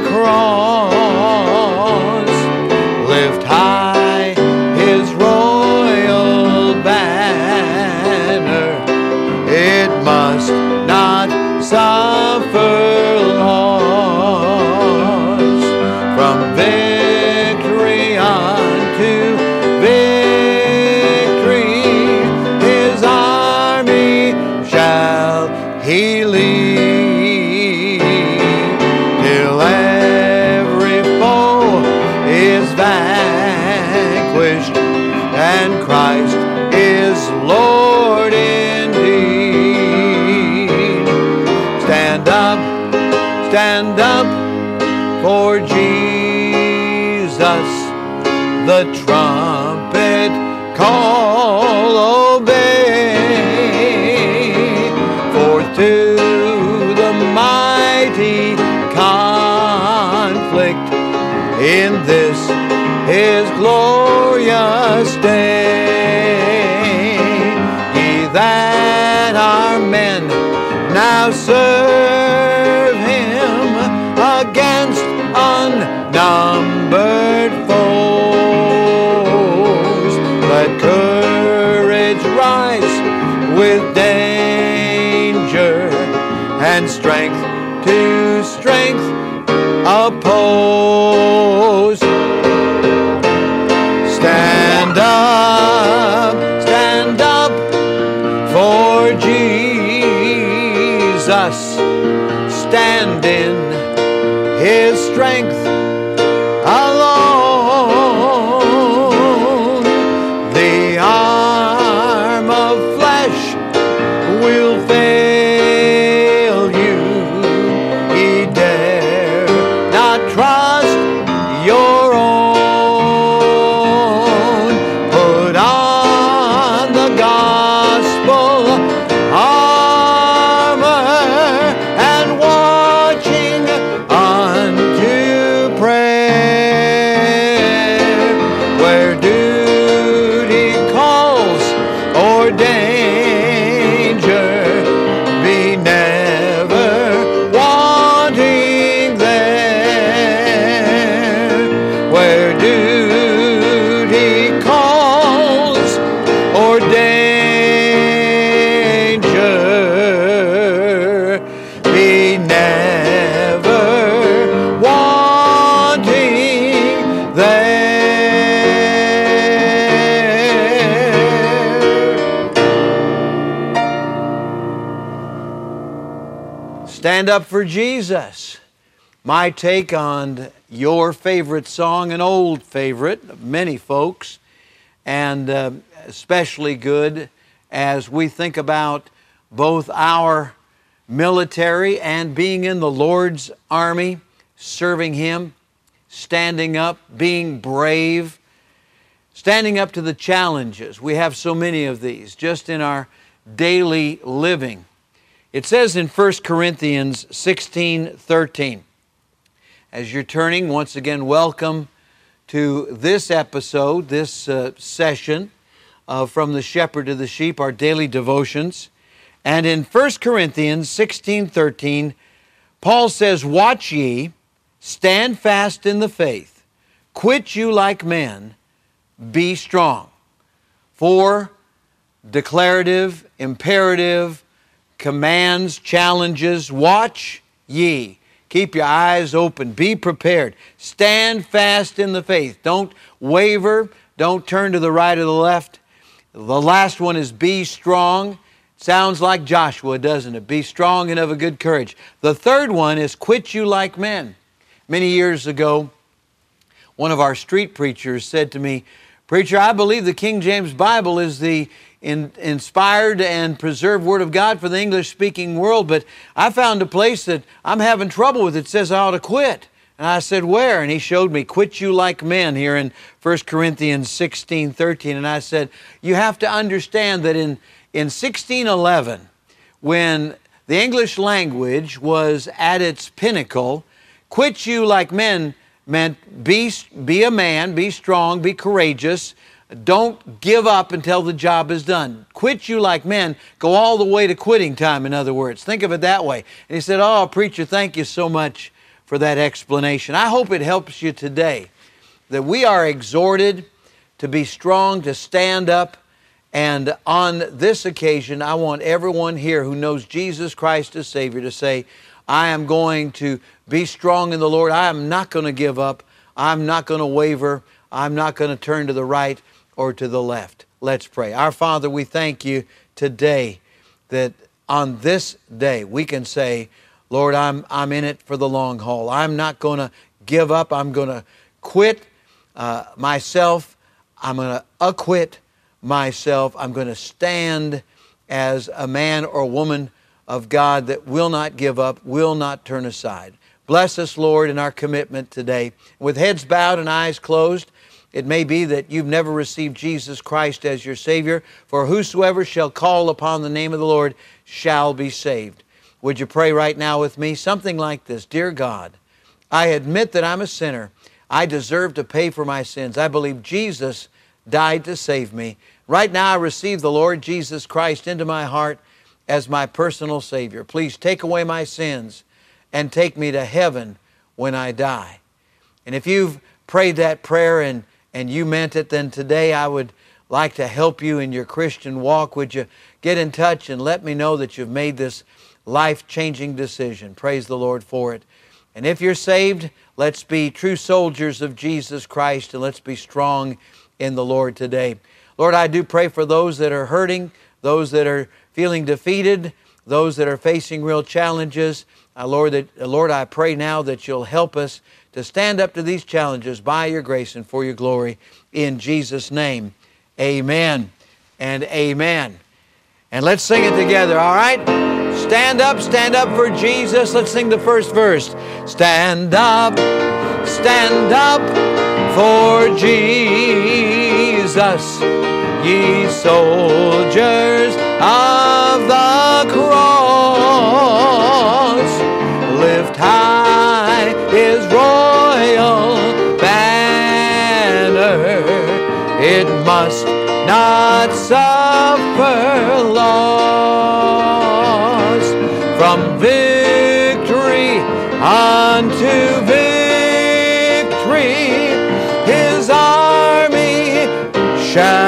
the cross. and Christ is Lord indeed. Stand up, stand up for Jesus the trump. Now serve him against unnumbered foes. Let courage rise with danger and strength to strength oppose. Stand Jesus. Stand in His strength Stand up for Jesus. My take on your favorite song, an old favorite of many folks, and uh, especially good as we think about both our military and being in the Lord's army, serving Him, standing up, being brave, standing up to the challenges. We have so many of these just in our daily living. It says in 1 Corinthians 16 13, as you're turning, once again, welcome to this episode, this uh, session uh, from the shepherd to the sheep, our daily devotions. And in 1 Corinthians 16 13, Paul says, Watch ye, stand fast in the faith, quit you like men, be strong. Four declarative, imperative, commands, challenges, watch ye. Keep your eyes open. Be prepared. Stand fast in the faith. Don't waver. Don't turn to the right or the left. The last one is be strong. Sounds like Joshua, doesn't it? Be strong and of a good courage. The third one is quit you like men. Many years ago, one of our street preachers said to me, Preacher, I believe the King James Bible is the in, inspired and preserved Word of God for the English speaking world, but I found a place that I'm having trouble with. It says I ought to quit. And I said, Where? And he showed me, Quit you like men here in 1 Corinthians 16 13. And I said, You have to understand that in, in 1611, when the English language was at its pinnacle, quit you like men meant be, be a man, be strong, be courageous. Don't give up until the job is done. Quit you like men. Go all the way to quitting time, in other words. Think of it that way. And he said, Oh, preacher, thank you so much for that explanation. I hope it helps you today that we are exhorted to be strong, to stand up. And on this occasion, I want everyone here who knows Jesus Christ as Savior to say, I am going to be strong in the Lord. I am not going to give up. I'm not going to waver. I'm not going to turn to the right or to the left. Let's pray. Our Father, we thank you today that on this day we can say, Lord, I'm, I'm in it for the long haul. I'm not going to give up. I'm going to quit uh, myself. I'm going to acquit myself. I'm going to stand as a man or woman of God that will not give up, will not turn aside. Bless us, Lord, in our commitment today. With heads bowed and eyes closed, it may be that you've never received Jesus Christ as your Savior, for whosoever shall call upon the name of the Lord shall be saved. Would you pray right now with me? Something like this Dear God, I admit that I'm a sinner. I deserve to pay for my sins. I believe Jesus died to save me. Right now, I receive the Lord Jesus Christ into my heart as my personal Savior. Please take away my sins and take me to heaven when I die. And if you've prayed that prayer and, and you meant it, then today I would like to help you in your Christian walk. Would you get in touch and let me know that you've made this life changing decision? Praise the Lord for it. And if you're saved, let's be true soldiers of Jesus Christ and let's be strong in the Lord today. Lord, I do pray for those that are hurting, those that are feeling defeated, those that are facing real challenges. Uh, Lord, that, uh, Lord, I pray now that you'll help us to stand up to these challenges by your grace and for your glory. In Jesus' name, amen and amen. And let's sing it together, all right? Stand up, stand up for Jesus. Let's sing the first verse. Stand up, stand up for Jesus, ye soldiers of the cross. Must not suffer loss from victory unto victory. His army shall